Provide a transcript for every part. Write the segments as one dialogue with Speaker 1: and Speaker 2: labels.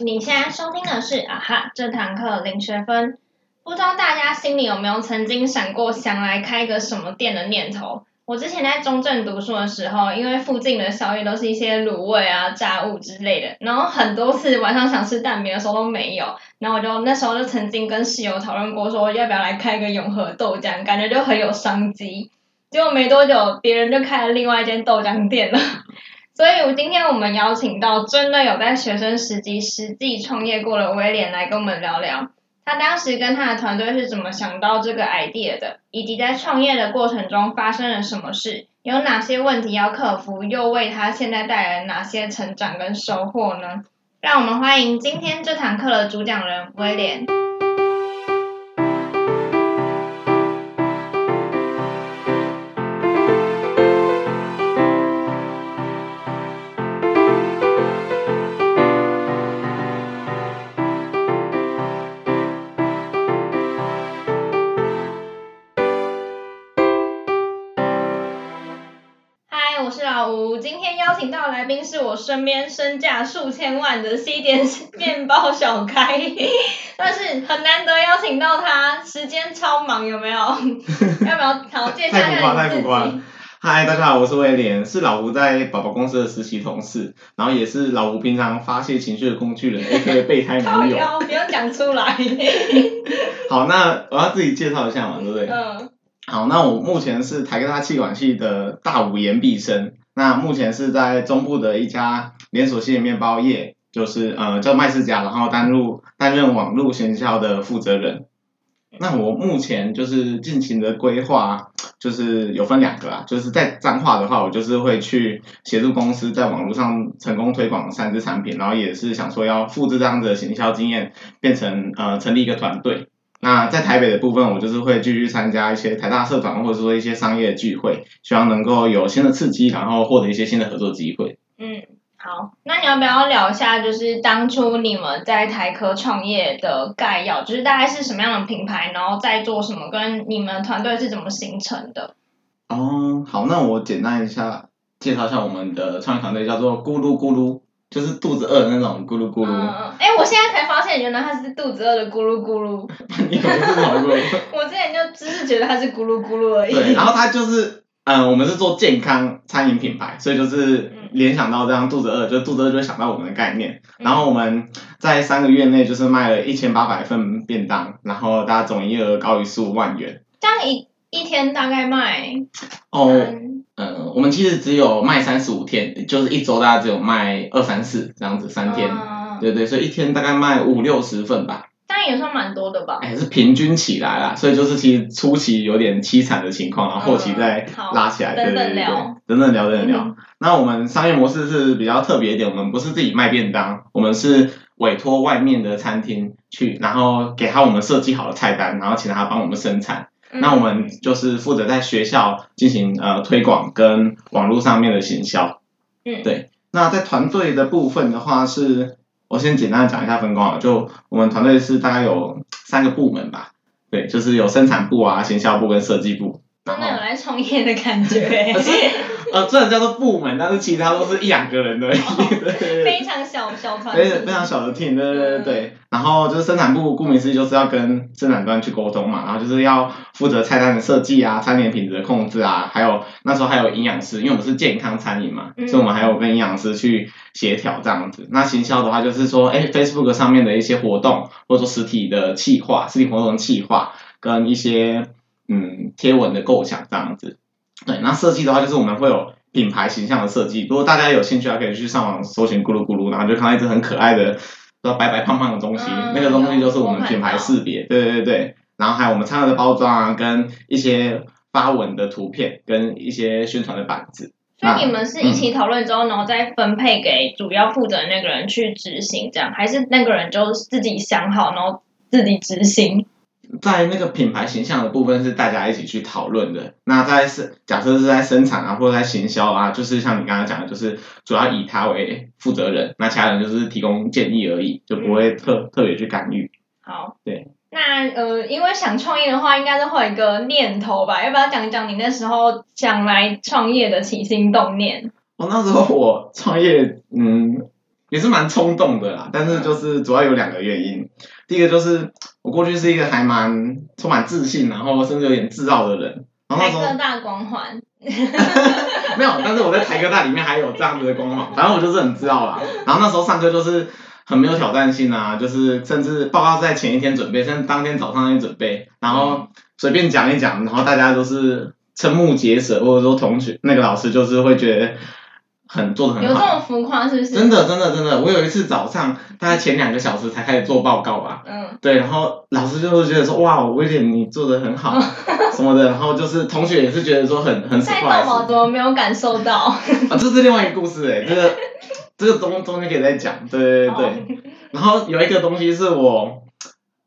Speaker 1: 你现在收听的是啊哈这堂课零学分。不知道大家心里有没有曾经闪过想来开个什么店的念头？我之前在中正读书的时候，因为附近的宵夜都是一些卤味啊、炸物之类的，然后很多次晚上想吃蛋饼的时候都没有，然后我就那时候就曾经跟室友讨论过，说要不要来开个永和豆浆，感觉就很有商机。结果没多久，别人就开了另外一间豆浆店了。所以，我今天我们邀请到真的有在学生时期实际创业过的威廉来跟我们聊聊，他当时跟他的团队是怎么想到这个 idea 的，以及在创业的过程中发生了什么事，有哪些问题要克服，又为他现在带来哪些成长跟收获呢？让我们欢迎今天这堂课的主讲人威廉。请到的来宾是我身边身价数千万的西点面包小开，但是很难得邀请到他，时间超忙，有没有？要不要好介绍一下你自己？。
Speaker 2: 嗨，大家好，我是威廉，是老吴在宝宝公司的实习同事，然后也是老吴平常发泄情绪的工具人，A.K.A 备胎
Speaker 1: 靠
Speaker 2: 男友。
Speaker 1: 腰，不要讲出来。
Speaker 2: 好，那我要自己介绍一下嘛，对不对？
Speaker 1: 嗯，
Speaker 2: 好，那我目前是台科大气管系的大五研毕生，那目前是在中部的一家连锁性面包业，就是呃叫麦世家，然后担任担任网络行销的负责人。那我目前就是进行的规划，就是有分两个啊，就是在彰化的话，我就是会去协助公司在网络上成功推广三支产品，然后也是想说要复制这样的行销经验，变成呃成立一个团队。那在台北的部分，我就是会继续参加一些台大社团，或者说一些商业聚会，希望能够有新的刺激，然后获得一些新的合作机会。
Speaker 1: 嗯，好，那你要不要聊一下，就是当初你们在台科创业的概要，就是大概是什么样的品牌，然后在做什么，跟你们团队是怎么形成的？
Speaker 2: 哦，好，那我简单一下介绍一下我们的创业团队，叫做咕噜咕噜，就是肚子饿的那种咕噜咕噜。
Speaker 1: 嗯，哎、我现在才发现，原来它是肚子饿的咕噜咕噜。我之前就只是觉得它是咕噜咕噜而已。
Speaker 2: 对，然后它就是，嗯，我们是做健康餐饮品牌，所以就是联想到这样肚子饿，就肚子饿就会想到我们的概念。然后我们在三个月内就是卖了一千八百份便当，然后大家总营业额高于十五万元。
Speaker 1: 这样一一天大概卖
Speaker 2: 哦，
Speaker 1: 三
Speaker 2: 嗯，我们其实只有卖三十五天，就是一周大概只有卖二三四这样子，三天。
Speaker 1: 嗯
Speaker 2: 对对，所以一天大概卖五六十份吧，
Speaker 1: 但也算蛮多的吧。
Speaker 2: 哎，是平均起来啦，所以就是其实初期有点凄惨的情况，然后后期再拉起来，对
Speaker 1: 等
Speaker 2: 对对对
Speaker 1: 等聊，
Speaker 2: 等等聊，等等聊。
Speaker 1: 嗯
Speaker 2: 那我们商业模式是比较特别一点，我们不是自己卖便当，我们是委托外面的餐厅去，然后给他我们设计好的菜单，然后请他帮我们生产。
Speaker 1: 嗯
Speaker 2: 那我们就是负责在学校进行呃推广跟网络上面的行销。
Speaker 1: 嗯
Speaker 2: 对。那在团队的部分的话是，我先简单的讲一下分工啊，就我们团队是大概有三个部门吧，对，就是有生产部啊、行销部跟设计部。
Speaker 1: 真的有来创业的感觉
Speaker 2: 可是呃，虽然叫做部门，但是其他都是一两个人而已。对对对
Speaker 1: 非常小小团
Speaker 2: 非
Speaker 1: 体，
Speaker 2: 非常小的 team，对对对
Speaker 1: 嗯
Speaker 2: 对。然后就是生产部，顾名思义就是要跟生产端去沟通嘛，然后就是要负责菜单的设计啊、餐点品质的控制啊，还有那时候还有营养师，因为我们是健康餐饮嘛，
Speaker 1: 嗯
Speaker 2: 所以我们还有跟营养师去协调这样子。那行销的话就是说，哎，Facebook 上面的一些活动，或者说实体的企划、实体活动的企划，跟一些嗯贴文的构想这样子。对，那设计的话就是我们会有品牌形象的设计，如果大家有兴趣，还可以去上网搜寻咕噜咕噜，然后就看到一只很可爱的，白白胖胖的东西，
Speaker 1: 嗯
Speaker 2: 那个东西就是我们品牌识别，对对对。然后还有我们餐盒的包装啊，跟一些发文的图片，跟一些宣传的板子。
Speaker 1: 所以你们是一起讨论之后，然后再分配给主要负责的那个人去执行，这样还是那个人就自己想好，然后自己执行？
Speaker 2: 在那个品牌形象的部分是大家一起去讨论的。那在是假设是在生产啊，或者在行销啊，就是像你刚刚讲的，就是主要以他为负责人，那其他人就是提供建议而已，就不会特、特别去干预。
Speaker 1: 好，
Speaker 2: 对。
Speaker 1: 那呃，因为想创业的话，应该是会有一个念头吧？要不要讲一讲你那时候想来创业的起心动念？
Speaker 2: 我、那时候我创业，嗯，也是蛮冲动的啦，但是就是主要有两个原因。第一个就是我过去是一个还蛮充满自信，然后甚至有点自傲的人。然后那时候
Speaker 1: 台科大光环，
Speaker 2: 没有，但是我在台科大里面还有这样子的光环，反正我就是很自傲啦。然后那时候上课就是很没有挑战性啊，就是甚至报告在前一天准备，甚至当天早上就准备，然后随便讲一讲，然后大家都是瞠目结舌，或者说同学那个老师就是会觉得很做的很好。
Speaker 1: 有这么浮夸是不是？
Speaker 2: 真的，真的，真的，我有一次早上大概前两个小时才开始做报告吧，
Speaker 1: 嗯，
Speaker 2: 对，然后老师就会觉得说，哇，威廉你做的很好 什么的，然后就是同学也是觉得说很很
Speaker 1: 太
Speaker 2: surprise，
Speaker 1: 逗了，怎么没有感受到？
Speaker 2: 啊，这是另外一个故事哎，这个 这个中中间可以再讲，对对对 然后有一个东西是我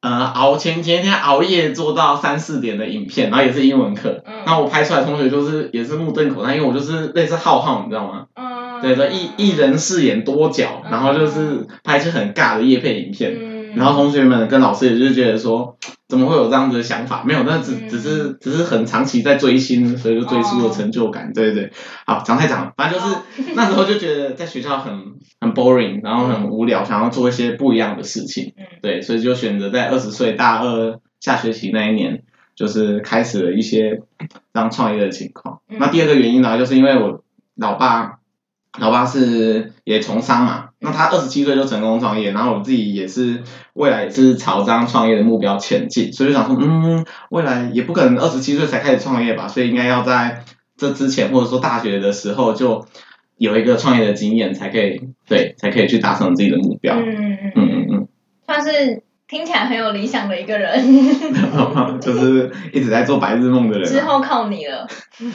Speaker 2: 呃熬前前一天熬夜做到三四点的影片，然后也是英文课，
Speaker 1: 嗯
Speaker 2: 然后我拍出来，同学就是也是目瞪口呆，因为我就是类似浩浩，你知道吗？
Speaker 1: 嗯，
Speaker 2: 对对，一一人饰演多角，然后就是拍一些很尬的夜配影片。
Speaker 1: 嗯，
Speaker 2: 然后同学们跟老师也就觉得说，怎么会有这样子的想法？没有，那只
Speaker 1: 嗯
Speaker 2: 只是只是很长期在追星，所以就追出了成就感。对对对，好，讲太长了，反正就是那时候就觉得在学校很很 boring，然后很无聊，想要做一些不一样的事情。
Speaker 1: 嗯
Speaker 2: 对，所以就选择在二十岁大二下学期那一年，就是开始了一些这样创业的情况。
Speaker 1: 嗯
Speaker 2: 那第二个原因呢，就是因为我老爸，老爸是也从商嘛，那他二十七岁就成功创业，然后我自己也是未来也是朝这样创业的目标前进，所以就想说，嗯，未来也不可能二十七岁才开始创业吧，所以应该要在这之前或者说大学的时候就有一个创业的经验，才可以对，才可以去达成自己的目标。
Speaker 1: 嗯嗯嗯，
Speaker 2: 嗯嗯嗯。
Speaker 1: 算是听起来很有理想的一个人，
Speaker 2: 就是一直在做白日梦的人、啊。
Speaker 1: 之后靠你了。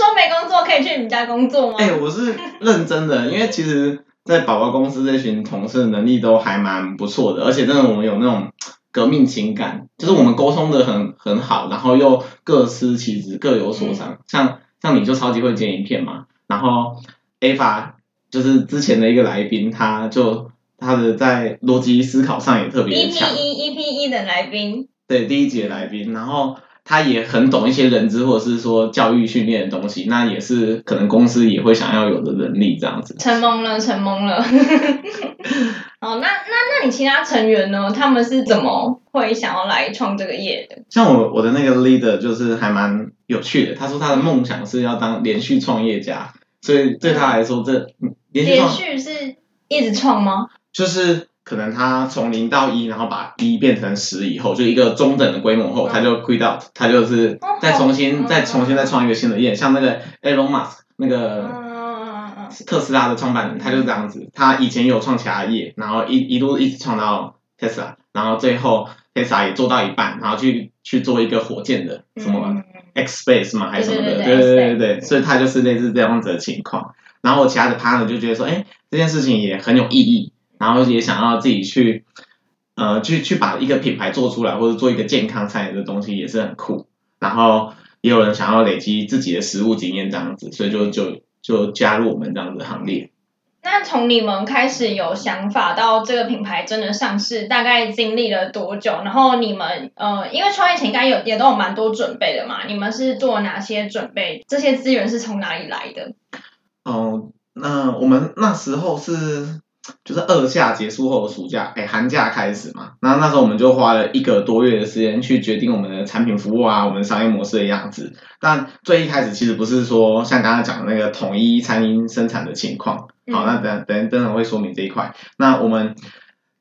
Speaker 1: 说没工作可以去你们家工作吗？
Speaker 2: 哎、我是认真的，因为其实，在宝宝公司这群同事能力都还蛮不错的，而且真的我们有那种革命情感，就是我们沟通的很很好，然后又各司其职，各有所长。像像你就超级会剪影片嘛，然后 A 法就是之前的一个来宾，他就他的在逻辑思考上也特别强。
Speaker 1: 一 EP 一的来宾，
Speaker 2: 对第一节来宾，然后他也很懂一些人资或者是说教育训练的东西，那也是可能公司也会想要有的能力这样子。
Speaker 1: 承蒙了，承蒙了。哦，那那那你其他成员呢？他们是怎么会想要来创这个业的？
Speaker 2: 像我我的那个 leader 就是还蛮有趣的，他说他的梦想是要当连续创业家，所以对他来说这嗯连续
Speaker 1: 连
Speaker 2: 创
Speaker 1: 续是一直创吗？
Speaker 2: 就是可能他从零到一，然后把一变成十以后，就一个中等的规模后，
Speaker 1: 嗯
Speaker 2: 他就 quit out，他就是
Speaker 1: 哦
Speaker 2: 再重新、
Speaker 1: 嗯
Speaker 2: 再重新再创一个新的业，像那个 Elon Musk 那个。特斯拉的创办人，他就这样子，他以前有创其他业，然后一一路一直创到 Tesla，然后最后 Tesla 也做到一半，然后去去做一个火箭的
Speaker 1: 嗯，
Speaker 2: 什么 X Space 嘛，还是什么的，
Speaker 1: 对对对
Speaker 2: 对对，所以他就是类似这样子的情况。然后我其他的 partner 就觉得说，哎，这件事情也很有意义，然后也想要自己去，呃，去去把一个品牌做出来，或者做一个健康餐饮的东西也是很酷。然后也有人想要累积自己的食物经验这样子，所以就就就加入我们这样子的行列。
Speaker 1: 那从你们开始有想法到这个品牌真的上市，大概经历了多久？然后你们呃，因为创业前应该有也都有蛮多准备的嘛，你们是做哪些准备？这些资源是从哪里来的？
Speaker 2: 哦，那我们那时候是就是二夏结束后的暑假，哎，寒假开始嘛，那那时候我们就花了一个多月的时间去决定我们的产品服务啊，我们商业模式的样子。但最一开始其实不是说像刚刚讲的那个统一餐饮生产的情况，好，
Speaker 1: 嗯
Speaker 2: 那等等等等会说明这一块。那我们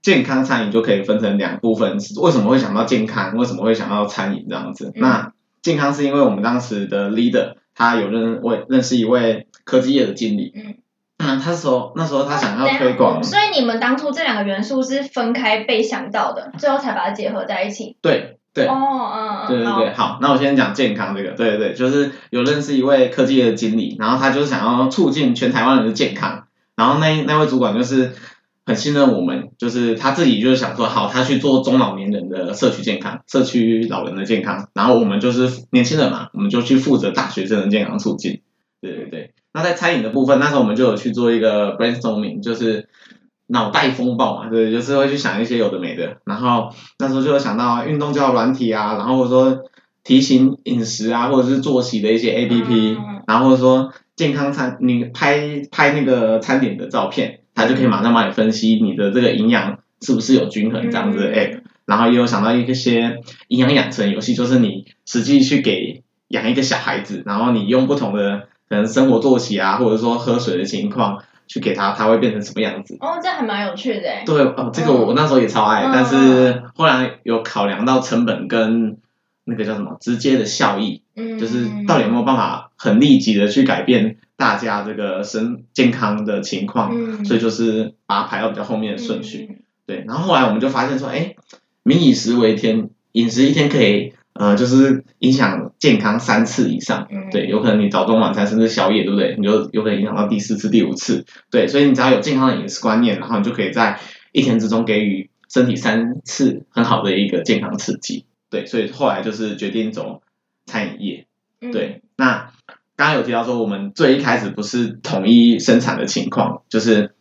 Speaker 2: 健康餐饮就可以分成两部分，为什么会想到健康？为什么会想到餐饮这样子？
Speaker 1: 嗯
Speaker 2: 那健康是因为我们当时的 leader 他有认位认识一位科技业的经理，
Speaker 1: 嗯
Speaker 2: 他说那时候他想要推广，
Speaker 1: 所以你们当初这两个元素是分开被想到的，最后才把它结合在一起。
Speaker 2: 对对。
Speaker 1: 哦，嗯嗯，
Speaker 2: 对对对，好，那我先讲健康这个，对对对，就是有认识一位科技的经理，然后他就是想要促进全台湾人的健康，然后那那位主管就是很信任我们，就是他自己就是想说，好，他去做中老年人的社区健康，社区老人的健康，然后我们就是年轻人嘛，我们就去负责大学生的健康促进，对对对。那在餐饮的部分，那时候我们就有去做一个 brainstorming，就是脑袋风暴嘛，对，就是会去想一些有的没的。然后那时候就有想到运动交友软体啊，然后或者说提醒饮食啊，或者是作息的一些 A P P，、
Speaker 1: 嗯
Speaker 2: 然后说健康餐，你拍拍那个餐点的照片，它就可以马上帮你分析你的这个营养是不是有均衡这样子的 app，、然后也有想到一些营养养成游戏，就是你实际去给养一个小孩子，然后你用不同的可能生活作息啊，或者说喝水的情况去给他，他会变成什么样子。
Speaker 1: 哦，这还蛮有趣的诶。
Speaker 2: 对哦，这个我我那时候也超爱，
Speaker 1: 嗯
Speaker 2: 但是后来有考量到成本跟那个叫什么直接的效益，
Speaker 1: 嗯，
Speaker 2: 就是到底有没有办法很立即的去改变大家这个身健康的情况，
Speaker 1: 嗯，
Speaker 2: 所以就是把它排到比较后面的顺序。
Speaker 1: 嗯。
Speaker 2: 对，然后后来我们就发现说，哎，民以食为天，饮食一天可以呃，就是影响健康三次以上。
Speaker 1: 嗯
Speaker 2: 对，有可能你早中晚餐甚至宵夜，对不对？你就有可能影响到第四次、第五次。对，所以你只要有健康的饮食观念，然后你就可以在一天之中给予身体三次很好的一个健康刺激。对，所以后来就是决定走餐饮业。
Speaker 1: 嗯，
Speaker 2: 对，那刚刚有提到说，我们最一开始不是统一生产的情况，就是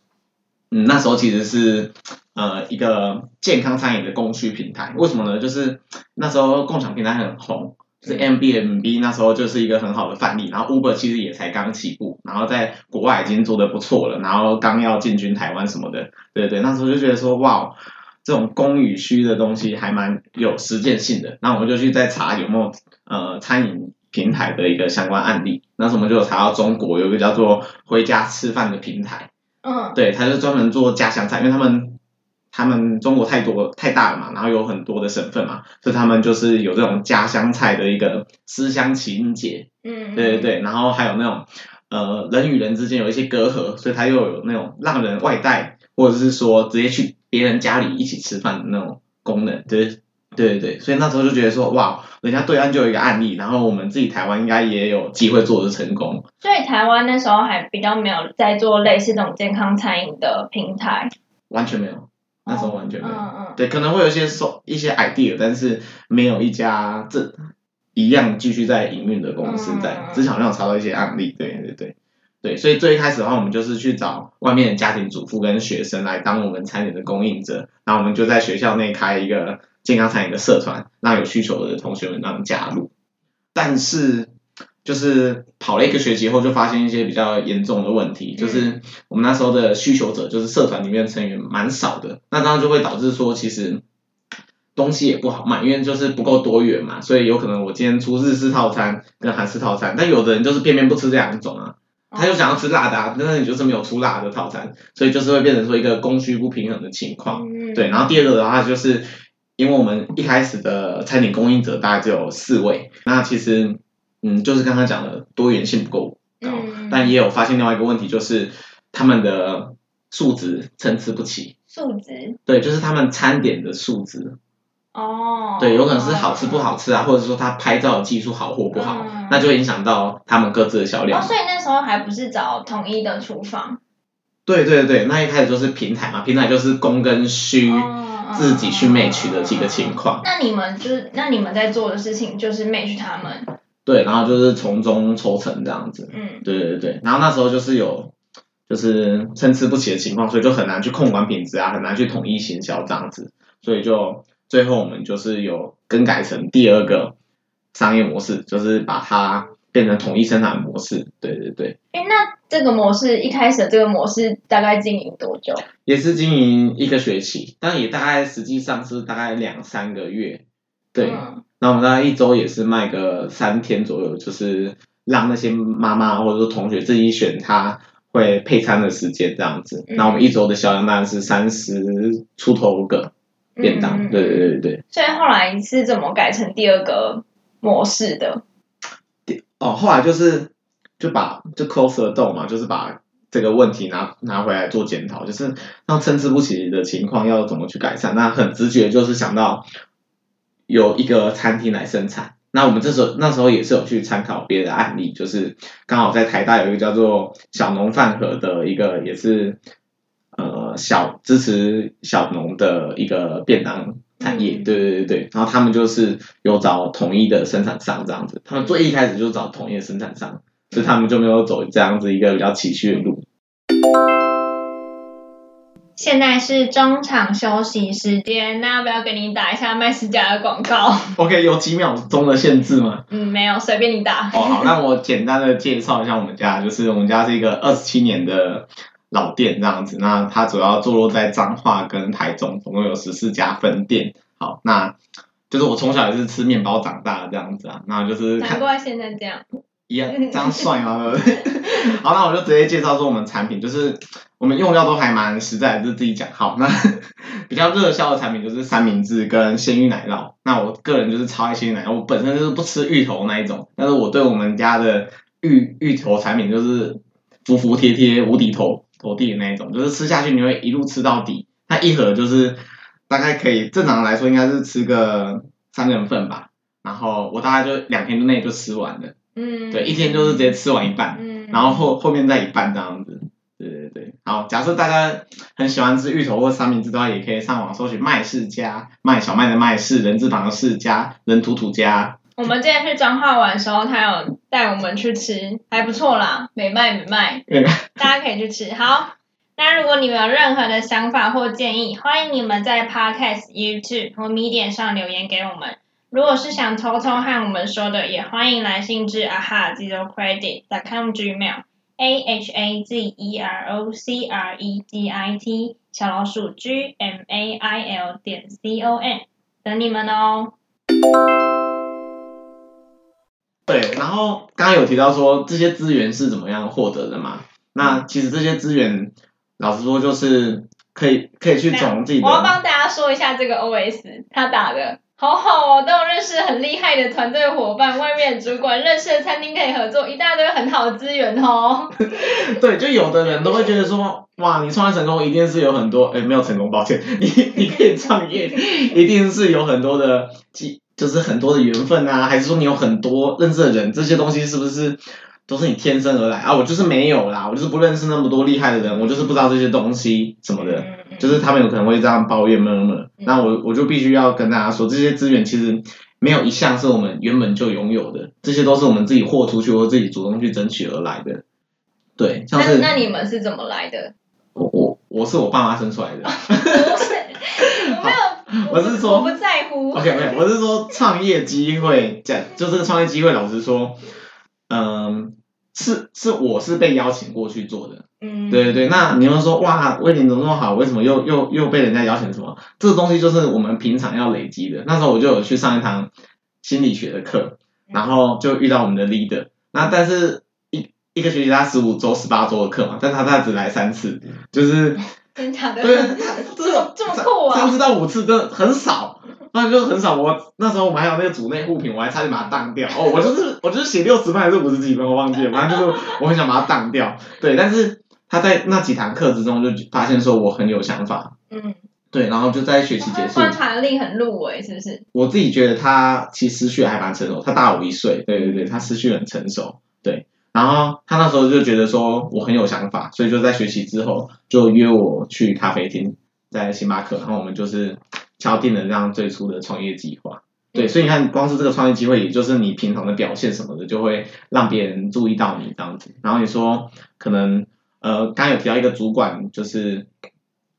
Speaker 2: 嗯那时候其实是呃一个健康餐饮的供需平台。为什么呢？就是那时候共享平台很红，就是 M B M B 那时候就是一个很好的范例。然后 Uber 其实也才刚起步，然后在国外已经做的不错了，然后刚要进军台湾什么的，对对，那时候就觉得说哇。这种供与需的东西还蛮有实践性的，那我们就去再查有没有呃餐饮平台的一个相关案例。那时候我们就有查到中国有一个叫做回家吃饭的平台，
Speaker 1: 嗯，
Speaker 2: 对，它是专门做家乡菜，因为他们他们中国太多太大了嘛，然后有很多的省份嘛，所以他们就是有这种家乡菜的一个思乡情节，
Speaker 1: 嗯，
Speaker 2: 对对对，然后还有那种呃人与人之间有一些隔阂，所以他又有那种让人外带或者是说直接去别人家里一起吃饭的那种功能，对对对对，所以那时候就觉得说哇，人家对岸就有一个案例，然后我们自己台湾应该也有机会做的成功，
Speaker 1: 所以台湾那时候还比较没有在做类似这种健康餐饮的平台，
Speaker 2: 完全没有，那时候完全没有。
Speaker 1: 嗯嗯，
Speaker 2: 对，可能会有一些收一些 idea，但是没有一家这一样继续在营运的公司在。
Speaker 1: 嗯
Speaker 2: 之前好像有查到一些案例，对对对对，所以最一开始的话，我们就是去找外面的家庭主妇跟学生来当我们餐饮的供应者，然后我们就在学校内开一个健康餐饮的社团，让有需求的同学们让加入。但是就是跑了一个学期后，就发现一些比较严重的问题，就是我们那时候的需求者，就是社团里面的成员蛮少的，那当然就会导致说，其实东西也不好卖，因为就是不够多元嘛，所以有可能我今天出日式套餐跟韩式套餐，但有的人就是偏偏不吃这两种啊，他就想要吃辣的、啊，但是你就是没有出辣的套餐，所以就是会变成说一个供需不平衡的情况。
Speaker 1: 嗯，
Speaker 2: 对，然后第二个的话就是，因为我们一开始的餐饮供应者大概只有四位，那其实嗯，就是刚刚讲的多元性不够高，
Speaker 1: 嗯，
Speaker 2: 但也有发现另外一个问题，就是他们的数值参差不齐。
Speaker 1: 数值
Speaker 2: 对，就是他们餐点的数值，
Speaker 1: 哦，
Speaker 2: 对，有可能是好吃不好吃啊，或者说他拍照的技术好或不好，
Speaker 1: 嗯
Speaker 2: 那就会影响到他们各自的销量
Speaker 1: 哦，。所以那时候还不是找统一的厨房，
Speaker 2: 对对对，那一开始就是平台嘛，平台就是供跟需
Speaker 1: 哦
Speaker 2: 自己去 match 的几个情况。
Speaker 1: 那你们就是，那你们在做的事情就是 match 他们，
Speaker 2: 对，然后就是从中抽成这样子。
Speaker 1: 嗯
Speaker 2: 对对对，然后那时候就是有就是参差不齐的情况，所以就很难去控管品质啊，很难去统一行销这样子，所以就最后我们就是有更改成第二个商业模式，就是把它变成统一生产模式。对对对，
Speaker 1: 哎，那这个模式一开始的这个模式大概经营多久？
Speaker 2: 也是经营一个学期，但也大概实际上是大概两三个月。对，
Speaker 1: 嗯
Speaker 2: 那我们大概一周也是卖个三天左右，就是让那些妈妈或者说同学自己选他会配餐的时间这样子。
Speaker 1: 嗯
Speaker 2: 那我们一周的销量大概是三十出头个便当，
Speaker 1: 嗯
Speaker 2: 对对对对。
Speaker 1: 所以后来是怎么改成第二个模式的？
Speaker 2: 哦，后来就是就把就 close the door 嘛，就是把这个问题拿拿回来做检讨，就是让参差不齐的情况要怎么去改善。那很直觉就是想到有一个餐厅来生产。那我们这时候那时候也是有去参考别的案例，就是刚好在台大有一个叫做小农饭盒的一个，也是呃小支持小农的一个便当产业，
Speaker 1: 嗯
Speaker 2: 对对对对。然后他们就是有找统一的生产商这样子，他们最一开始就找统一的生产商，所以他们就没有走这样子一个比较崎岖的路。
Speaker 1: 现在是中场休息时间，那要不要给你打一下麦斯家的广告
Speaker 2: ？OK，有几秒钟的限制吗？
Speaker 1: 嗯，没有，随便你打。
Speaker 2: 哦，好，那我简单的介绍一下我们家，就是我们家是一个二十七年的老店这样子，那它主要坐落在彰化跟台中，总共有十四家分店。好，那就是我从小也是吃面包长大的这样子啊，那就是
Speaker 1: 难怪现在这样。
Speaker 2: 一样这样帅吗？好，那我就直接介绍说我们产品，就是我们用料都还蛮实在，就自己讲。好，那 比较热销的产品就是三明治跟鲜芋奶酪。那我个人就是超爱鲜芋奶酪，我本身就是不吃芋头那一种，但是我对我们家的芋芋头产品就是服服帖帖、无敌头头地的那一种，就是吃下去你会一路吃到底。它一盒就是大概可以正常来说应该是吃个三人份吧，然后我大概就两天之内就吃完了。
Speaker 1: 嗯。
Speaker 2: 对，一天就是直接吃完一半，
Speaker 1: 嗯。
Speaker 2: 然后后后面再一半这样子。对对对，好，假设大家很喜欢吃芋头或三明治的话，也可以上网搜寻麦世家，麦小麦的麦是人字旁的世家，人土土家。
Speaker 1: 我们之前去彰化玩的时候，他有带我们去吃，还不错啦，美卖美卖，
Speaker 2: 对
Speaker 1: 大家可以去吃。好，那如果你们有任何的想法或建议，欢迎你们在 Podcast、YouTube 和 Medium 上留言给我们。如果是想偷偷和我们说的，也欢迎来信至 aha zero credit com gmail a h a z e r o c r e d i t 小老鼠 g m a i l 点 c o m 等你们哦。
Speaker 2: 对，然后刚刚有提到说这些资源是怎么样获得的嘛？那其实这些资源，老实说就是可以可以去从自己的。
Speaker 1: 我要帮大家说一下这个 OS，他打的好好哦，都有认识很厉害的团队伙伴，外面主管，认识的餐厅可以合作，一大堆很好的资源哦。
Speaker 2: 对，就有的人都会觉得说，哇，你创业成功一定是有很多，哎，没有成功，抱歉，你你可以创业，一定是有很多的机，就是很多的缘分啊，还是说你有很多认识的人，这些东西是不是都是你天生而来啊？我就是没有啦，我就是不认识那么多厉害的人，我就是不知道这些东西什么的。
Speaker 1: 嗯
Speaker 2: 就是他们有可能会这样抱怨 murmur，那我我就必须要跟大家说，这些资源其实没有一项是我们原本就拥有的，这些都是我们自己豁出去或自己主动去争取而来的。对，像是
Speaker 1: 那那你们是怎么来的？
Speaker 2: 我我我是我爸妈生出来的。
Speaker 1: 不是，我没有，
Speaker 2: 我是说
Speaker 1: 我不在乎。
Speaker 2: OK OK，我是说创业机会，这样就这个创业机会，老实说，嗯，是是我是被邀请过去做的。
Speaker 1: 嗯，
Speaker 2: 对对对，那你又说哇，威廉怎么那么好？为什么又又又被人家邀请什么？这个东西就是我们平常要累积的。那时候我就有去上一堂心理学的课，然后就遇到我们的 leader。那但是一一个学期他十五周、十八周的课嘛，但他他只来三次，就是
Speaker 1: 真假的？
Speaker 2: 对，
Speaker 1: 这么这么酷啊！
Speaker 2: 三次到五次真的很少。那就很少，我那时候我们还有那个组内互评，我还差点把它当掉。哦，我就是我就是写六十分还是五十几分，我忘记了，反正就是我很想把它当掉。对，但是他在那几堂课之中就发现说我很有想法，
Speaker 1: 嗯，
Speaker 2: 对，然后就在学期结束，
Speaker 1: 观察力很入围，是不是？
Speaker 2: 我自己觉得他其实思绪还蛮成熟，他大我一岁，对对对，他思绪很成熟，对。然后他那时候就觉得说我很有想法，所以就在学习之后就约我去咖啡厅，在星巴克，然后我们就是敲定了这样最初的创业计划。对，所以你看，光是这个创业机会，也就是你平常的表现什么的，就会让别人注意到你这样子。然后你说可能呃，刚刚有提到一个主管，就是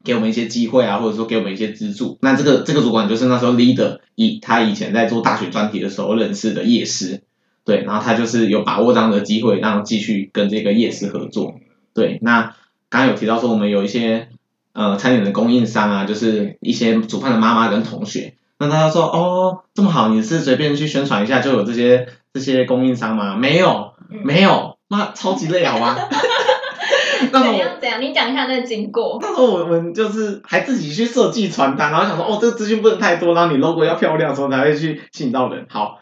Speaker 2: 给我们一些机会啊，或者说给我们一些资助。那这个这个主管就是那时候 leader 以他以前在做大学专题的时候认识的叶师，对，然后他就是有把握这样的机会，让继续跟这个叶师合作。对，那刚刚有提到说我们有一些呃餐饮的供应商啊，就是一些煮饭的妈妈跟同学。那他就说哦，这么好，你是随便去宣传一下就有这些这些供应商吗？没有，没有，那超级累好吗？那
Speaker 1: 怎
Speaker 2: 我
Speaker 1: 样怎样？你讲一下那个经过。
Speaker 2: 那时候我们就是还自己去设计传单，然后想说哦，这个资讯不能太多，然后你 logo 要漂亮，所以才会去吸引到人。好，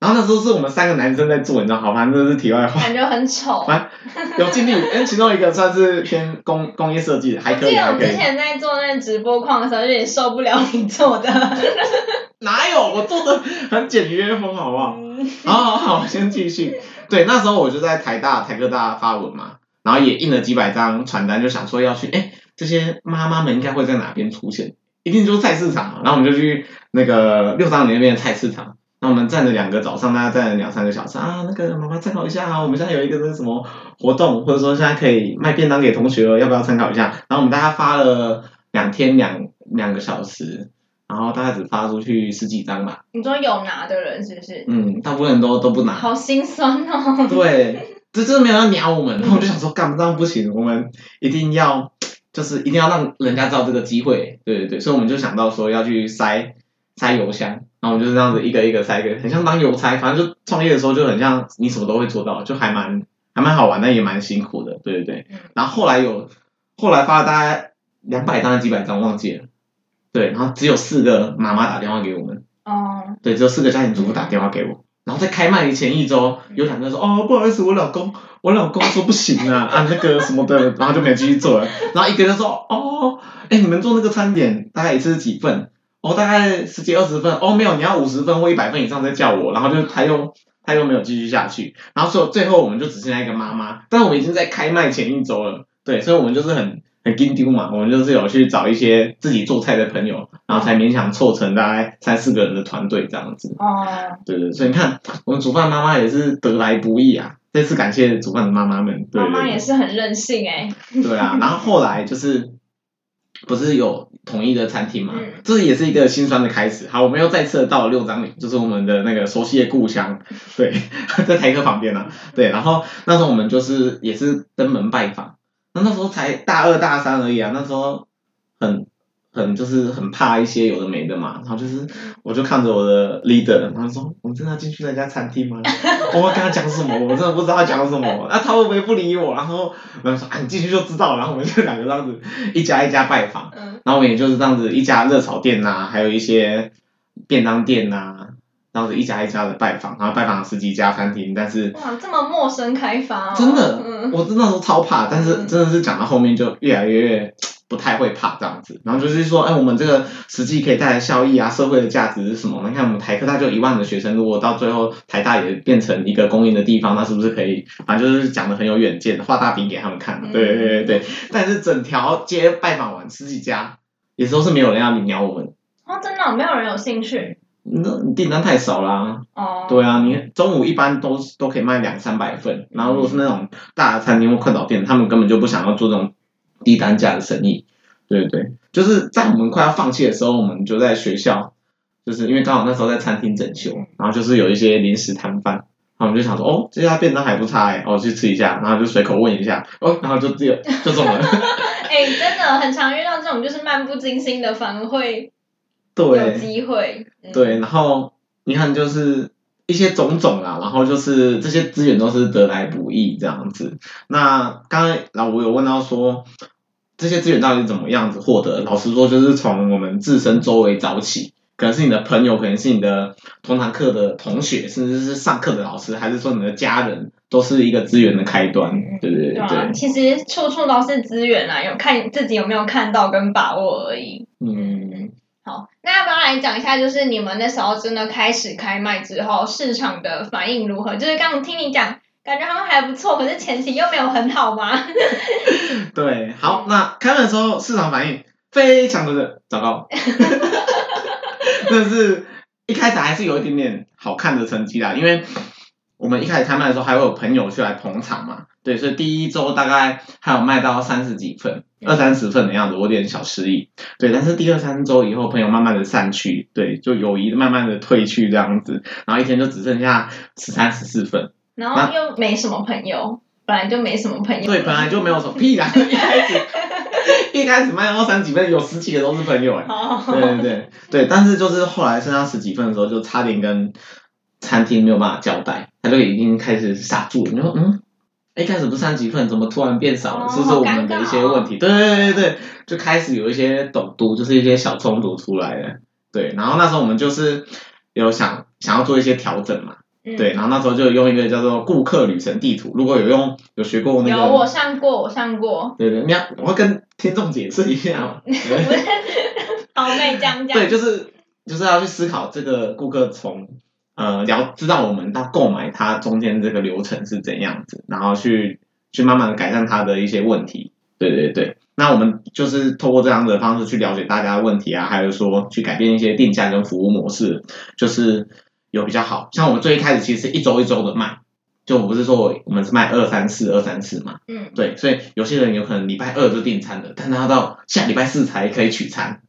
Speaker 2: 然后那时候是我们三个男生在做，你知道，好，反正这是题外话。
Speaker 1: 感觉很丑。
Speaker 2: 反有尽力，因为其中一个算是偏工工业设计的，还可以，
Speaker 1: 我记得我。之前在做那直播框的时候，有点受不了你做的。
Speaker 2: 哪有我做的很简约风，好不好？
Speaker 1: 嗯
Speaker 2: 好好好，先继续。对，那时候我就在台大、台科大发文嘛，然后也印了几百张传单，就想说要去，哎，这些妈妈们应该会在哪边出现？一定就是菜市场嘛。然后我们就去那个六张里那边的菜市场，那我们站了两个早上，大家站了两三个小时啊。那个妈妈参考一下啊，我们现在有一个那个什么活动，或者说现在可以卖便当给同学了，要不要参考一下？然后我们大家发了两天两两个小时，然后大概只发出去十几张吧。
Speaker 1: 你说有拿的人是不是？
Speaker 2: 嗯，大部分人都都不拿。
Speaker 1: 好心酸哦。
Speaker 2: 对，这真的没有人鸟我们，然后我就想说，干这样不行，我们一定要就是一定要让人家知道这个机会，对对对，所以我们就想到说要去塞塞邮箱，然后我们就是这样子一个一个塞，一个很像当邮差，反正就创业的时候就很像你什么都会做到，就还蛮还蛮好玩，但也蛮辛苦的，对对对。
Speaker 1: 嗯
Speaker 2: 然后后来有后来发了大概两百张还是几百张忘记了，对，然后只有四个妈妈打电话给我们。
Speaker 1: 哦，
Speaker 2: 对，只有四个家庭主妇打电话给我，然后在开卖前一周，有两个说哦不好意思，我老公我老公说不行啊啊那个什么的，然后就没有继续做了，然后一个人说哦，哎你们做那个餐点大概一次是几份？哦大概十几二十分，哦没有你要五十分或一百分以上再叫我，然后就他又他又没有继续下去，然后所以最后我们就只剩下一个妈妈，但我们已经在开卖前一周了，对，所以我们就是很。很跟丢嘛，我们就是有去找一些自己做菜的朋友，然后才勉强凑成大概三四个人的团队这样子。
Speaker 1: 哦，
Speaker 2: 对对，所以你看，我们煮饭妈妈也是得来不易啊。这次感谢煮饭的妈妈们，对
Speaker 1: 妈妈也是很任性哎。
Speaker 2: 对对啊。然后后来就是不是有统一的餐厅嘛，
Speaker 1: 嗯
Speaker 2: 这也是一个心酸的开始。好，我们又再次到了六张岭，就是我们的那个熟悉的故乡，对，在台科旁边啊。对，然后那时候我们就是也是登门拜访，那那时候才大二大三而已啊，那时候很。很就是很怕一些有的没的嘛，然后就是我就看着我的 leader，然后说我们真的要进去那家餐厅吗？我要跟他讲什么？我真的不知道他讲什么。那、他会不会不理我？然后我就说啊，你进去就知道了。然后我们就两个这样子一家一家拜访，
Speaker 1: 嗯，
Speaker 2: 然后我们也就是这样子一家热炒店呐、还有一些便当店呐、这样子一家一家的拜访，然后拜访了十几家餐厅，但是
Speaker 1: 哇，这么陌生开发哦。
Speaker 2: 真的，
Speaker 1: 嗯，
Speaker 2: 我真的那时候超怕，但是
Speaker 1: 嗯
Speaker 2: 真的是讲到后面就越来越不太会怕这样子。然后就是说，哎，我们这个实际可以带来效益啊，社会的价值是什么？你看我们台科大就一万的学生，如果到最后台大也变成一个公营的地方，那是不是可以？反正就是讲的很有远见，画大饼给他们看。
Speaker 1: 嗯
Speaker 2: 对对对对。但是整条街拜访完十几家，也都是没有人要鸟我们。
Speaker 1: 哦，真的哦没有人有兴趣
Speaker 2: 那你订单太少啦，
Speaker 1: 哦。
Speaker 2: 对啊，你中午一般都都可以卖两三百份，然后如果是那种大的餐厅或快早店，他们根本就不想要做这种低单价的生意。对对对，就是在我们快要放弃的时候，我们就在学校，就是因为刚好那时候在餐厅整修，然后就是有一些临时摊贩，然后我们就想说，哦，这家便当还不差哎，哦，去吃一下，然后就随口问一下，哦，然后就只有 就中了。
Speaker 1: 哎、真的很常遇到这种，就是漫不经心的，反而会有机会。嗯、
Speaker 2: 对，然后你看就是一些种种啦，然后就是这些资源都是得来不易这样子。那刚才老吴有问到说，这些资源到底怎么样子获得？老实说，就是从我们自身周围找起，可能是你的朋友，可能是你的同堂课的同学，甚至是上课的老师，还是说你的家人，都是一个资源的开端。对对对
Speaker 1: 对啊，
Speaker 2: 对，
Speaker 1: 其实处处都是资源啊，有看自己有没有看到跟把握而已。
Speaker 2: 嗯，
Speaker 1: 好，那要不要来讲一下，就是你们那时候真的开始开卖之后，市场的反应如何？就是刚刚听你讲，感觉好像还不错，可是前期又没有很好嘛。
Speaker 2: 对，好，那开门的时候市场反应非常的糟糕，但是一开始还是有一点点好看的成绩啦，因为我们一开始开卖的时候还会有朋友去来捧场嘛，对，所以第一周大概还有卖到三十几份，二三十份的样子，我有点小失意，对，但是第二三周以后，朋友慢慢的散去，对，就友谊慢慢的退去这样子，然后一天就只剩下十三十四份，
Speaker 1: 然后又没什么朋友，本来就没什么朋友。
Speaker 2: 对，本来就没有什么屁啦，一开始 一开始卖到三十几份，有十几个都是朋友哎。
Speaker 1: 哦，
Speaker 2: 对对对对，但是就是后来剩下十几份的时候，就差点跟餐厅没有办法交代，他就已经开始傻住了。你说嗯，一开始不是三十几份，怎么突然变少了？
Speaker 1: 哦
Speaker 2: 是不是我们的一些问题？对对对对，就开始有一些抖突，就是一些小冲突出来了。对，然后那时候我们就是有想想要做一些调整嘛，
Speaker 1: 嗯
Speaker 2: 对，然后那时候就用一个叫做顾客旅程地图，如果有用有学过那个，
Speaker 1: 有我上过，我上过。
Speaker 2: 对对，你要我会跟听众解释一下嘛。对
Speaker 1: 不是，好，妹讲讲。
Speaker 2: 对，就是就是要去思考这个顾客从呃了知道我们到购买它中间这个流程是怎样子，然后去去慢慢的改善它的一些问题。对对对，那我们就是透过这样的方式去了解大家的问题啊，还有说去改变一些定价跟服务模式，就是有比较好。像我们最一开始其实是一周一周的卖，就我不是说我我们是卖二三四二三四嘛，
Speaker 1: 嗯，
Speaker 2: 对，所以有些人有可能礼拜二就订餐了，但他到下礼拜四才可以取餐。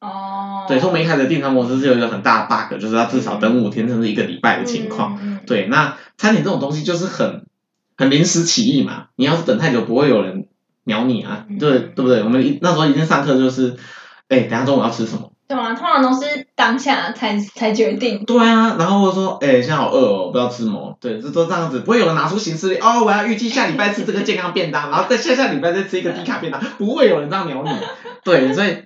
Speaker 1: 哦，
Speaker 2: 对，所以我们一开始订餐模式是有一个很大的 bug，就是要至少等五天甚至一个礼拜的情况。对，那餐点这种东西就是很很临时起意嘛，你要是等太久，不会有人鸟你啊，
Speaker 1: 嗯
Speaker 2: 对对不对？我们一那时候一天上课就是，哎，等下中午要吃什么？
Speaker 1: 对啊，通常都是当下才才决定。
Speaker 2: 对啊，然后我说，哎，现在好饿哦，不知道吃什么。对，就都这样子，不会有人拿出行事历，哦，我要预计下礼拜吃这个健康便当，然后再下下礼拜再吃一个低卡便当，不会有人这样鸟你。对，所以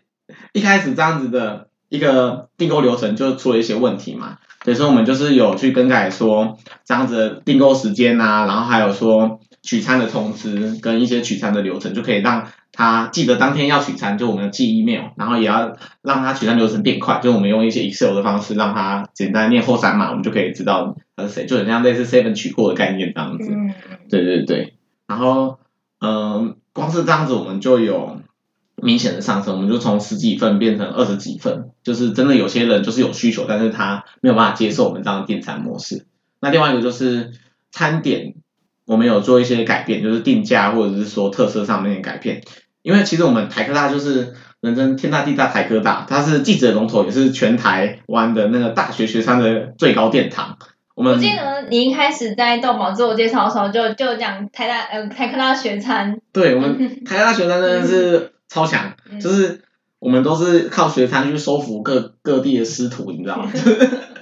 Speaker 2: 一开始这样子的一个订购流程就出了一些问题嘛。所以说我们就是有去更改说这样子的订购时间啊，然后还有说取餐的通知跟一些取餐的流程，就可以让他记得当天要取餐，就我们寄 email，然后也要让他取餐流程变快，就我们用一些 Excel 的方式让他简单念后三码，我们就可以知道他是谁，就很像类似 Seven 取货的概念这样子。
Speaker 1: 嗯，
Speaker 2: 对对对，然后嗯，光是这样子我们就有明显的上升，我们就从十几份变成二十几份，就是真的有些人就是有需求，但是他没有办法接受我们这样的订餐模式。那另外一个就是餐点，我们有做一些改变，就是定价或者是说特色上面的改变。因为其实我们台科大就是人称天大地大台科大，它是记者龙头，也是全台湾的那个大学学餐的最高殿堂。我们
Speaker 1: 我记得你一开始在豆宝自我介绍的时候就就讲台大呃台科大学餐，
Speaker 2: 对我们台大学餐真的是超强，
Speaker 1: 嗯
Speaker 2: 就是我们都是靠学餐去收服各各地的师徒，你知道吗？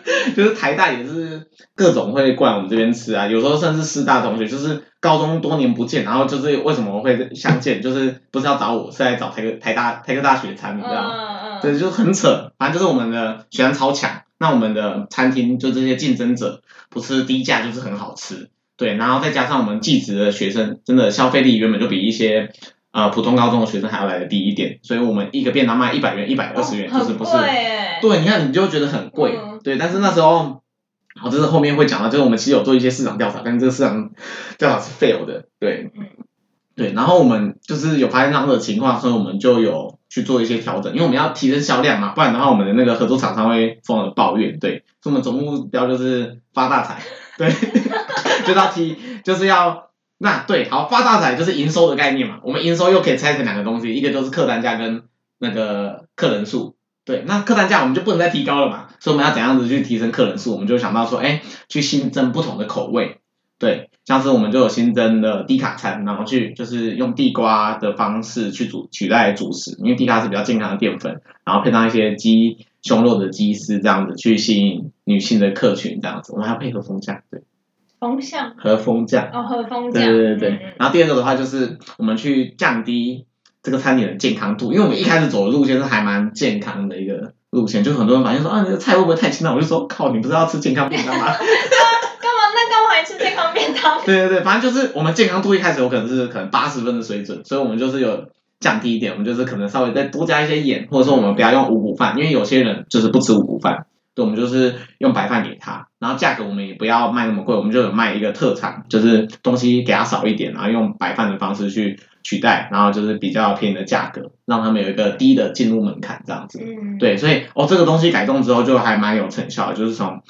Speaker 2: 就是台大也是各种会过来我们这边吃啊，有时候甚至师大同学就是高中多年不见，然后就是为什么会相见，就是不是要找我，是来找台科台大台科大学餐，你知道吗？
Speaker 1: 嗯嗯，
Speaker 2: 对，就很扯，反正就是我们的学餐超强，那我们的餐厅就这些竞争者不是低价就是很好吃，对，然后再加上我们技职的学生，真的消费力原本就比一些呃普通高中的学生还要来的低一点，所以我们一个便当卖一百元、一百二十元，就是不是对，你看你就会觉得很贵，
Speaker 1: 嗯
Speaker 2: 对，但是那时候。好，这是后面会讲到，就是我们其实有做一些市场调查，但是这个市场调查是 fail 的，对，
Speaker 1: 嗯
Speaker 2: 对，然后我们就是有发现这样的情况，所以我们就有去做一些调整，因为我们要提升销量嘛，不然的话我们的那个合作厂商会疯了抱怨，对，所以我们总目标就是发大财，对，就是要提，就是要那对，好发大财就是营收的概念嘛，我们营收又可以拆成两个东西，一个就是客单价跟那个客人数。对，那客单价我们就不能再提高了嘛，所以我们要怎样子去提升客人数？我们就想到说，哎，去新增不同的口味，对，像是我们就有新增的低卡餐，然后去就是用地瓜的方式去煮取代主食，因为地瓜是比较健康的淀粉，然后配上一些鸡胸肉的鸡丝这样子去吸引女性的客群这样子，我们还要配合风酱，
Speaker 1: 风向。
Speaker 2: 和风降，
Speaker 1: 哦和风
Speaker 2: 对，对对对。
Speaker 1: 嗯，
Speaker 2: 然后第二个的话就是我们去降低这个餐点的健康度，因为我们一开始走的路线是还蛮健康的一个路线，就很多人反映说啊你的菜会不会太清淡？我就说靠，你不是要吃健康便当吗？
Speaker 1: 干嘛？那干嘛还吃健康便当？
Speaker 2: 对对对，反正就是我们健康度一开始有可能是可能八十分的水准，所以我们就是有降低一点，我们就是可能稍微再多加一些盐，或者说我们不要用五谷饭，因为有些人就是不吃五谷饭，对，我们就是用白饭给他，然后价格我们也不要卖那么贵，我们就有卖一个特产，就是东西给他少一点，然后用白饭的方式去取代，然后就是比较便宜的价格，让他们有一个低的进入门槛这样子。
Speaker 1: 嗯，
Speaker 2: 对，所以哦，这个东西改动之后就还蛮有成效的，就是从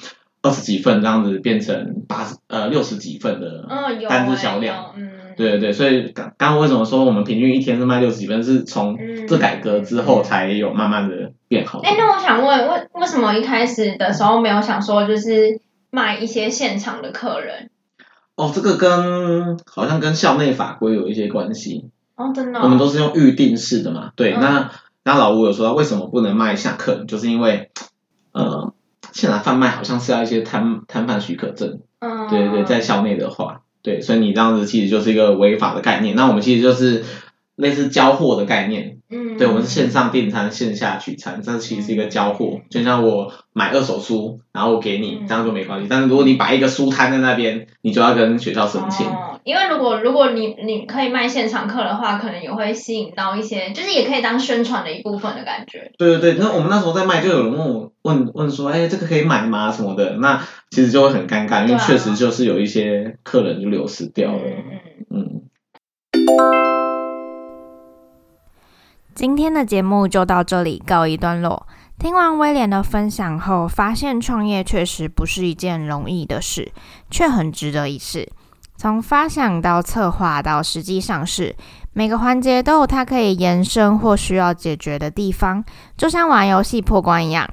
Speaker 2: 二十几份这样子变成八十呃六十几份的单
Speaker 1: 欸
Speaker 2: 日销量。
Speaker 1: 有嗯，
Speaker 2: 对对对，所以刚刚刚为什么说我们平均一天是卖六十几份，是从
Speaker 1: 嗯
Speaker 2: 这改革之后才有慢慢的变好。
Speaker 1: 哎，那我想问，为为什么一开始的时候没有想说就是卖一些现场的客人？
Speaker 2: 哦，这个跟好像跟校内法规有一些关系，
Speaker 1: 哦，真的哦，
Speaker 2: 我们都是用预定式的嘛。对，
Speaker 1: 嗯
Speaker 2: 那刚刚老吴有说到为什么不能卖下客人，就是因为呃现场贩卖好像是要一些摊摊贩许可证。
Speaker 1: 嗯，
Speaker 2: 对对对，在校内的话，对，所以你这样子其实就是一个违法的概念。那我们其实就是类似交货的概念，
Speaker 1: 嗯，
Speaker 2: 对，我们是线上订餐，线下取餐，这其实是一个交货。就像我买二手书，然后我给你
Speaker 1: 嗯，
Speaker 2: 这样就没关系。但是如果你摆一个书摊在那边，你就要跟学校申请。
Speaker 1: 哦，因为如果如果你你可以卖现场课的话，可能也会吸引到一些，就是也可以当宣传的一部分的感觉。
Speaker 2: 对对对，那我们那时候在卖，就有人问我问问说，哎，这个可以买吗？什么的，那其实就会很尴尬，因为确实就是有一些客人就流失掉了。嗯。
Speaker 3: 今天的节目就到这里告一段落。听完威廉的分享后，发现创业确实不是一件容易的事，却很值得一试。从发想到策划到实际上市，每个环节都有它可以延伸或需要解决的地方，就像玩游戏破关一样。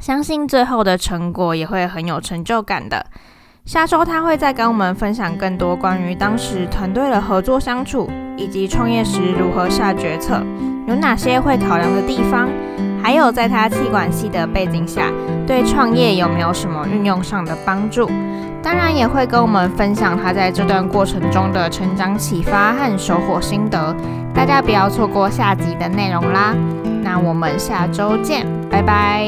Speaker 3: 相信最后的成果也会很有成就感的。下周他会再跟我们分享更多关于当时团队的合作相处，以及创业时如何下决策，有哪些会考量的地方，还有在他气管系的背景下，对创业有没有什么运用上的帮助。当然也会跟我们分享他在这段过程中的成长启发和收获心得。大家不要错过下集的内容啦！那我们下周见，拜拜。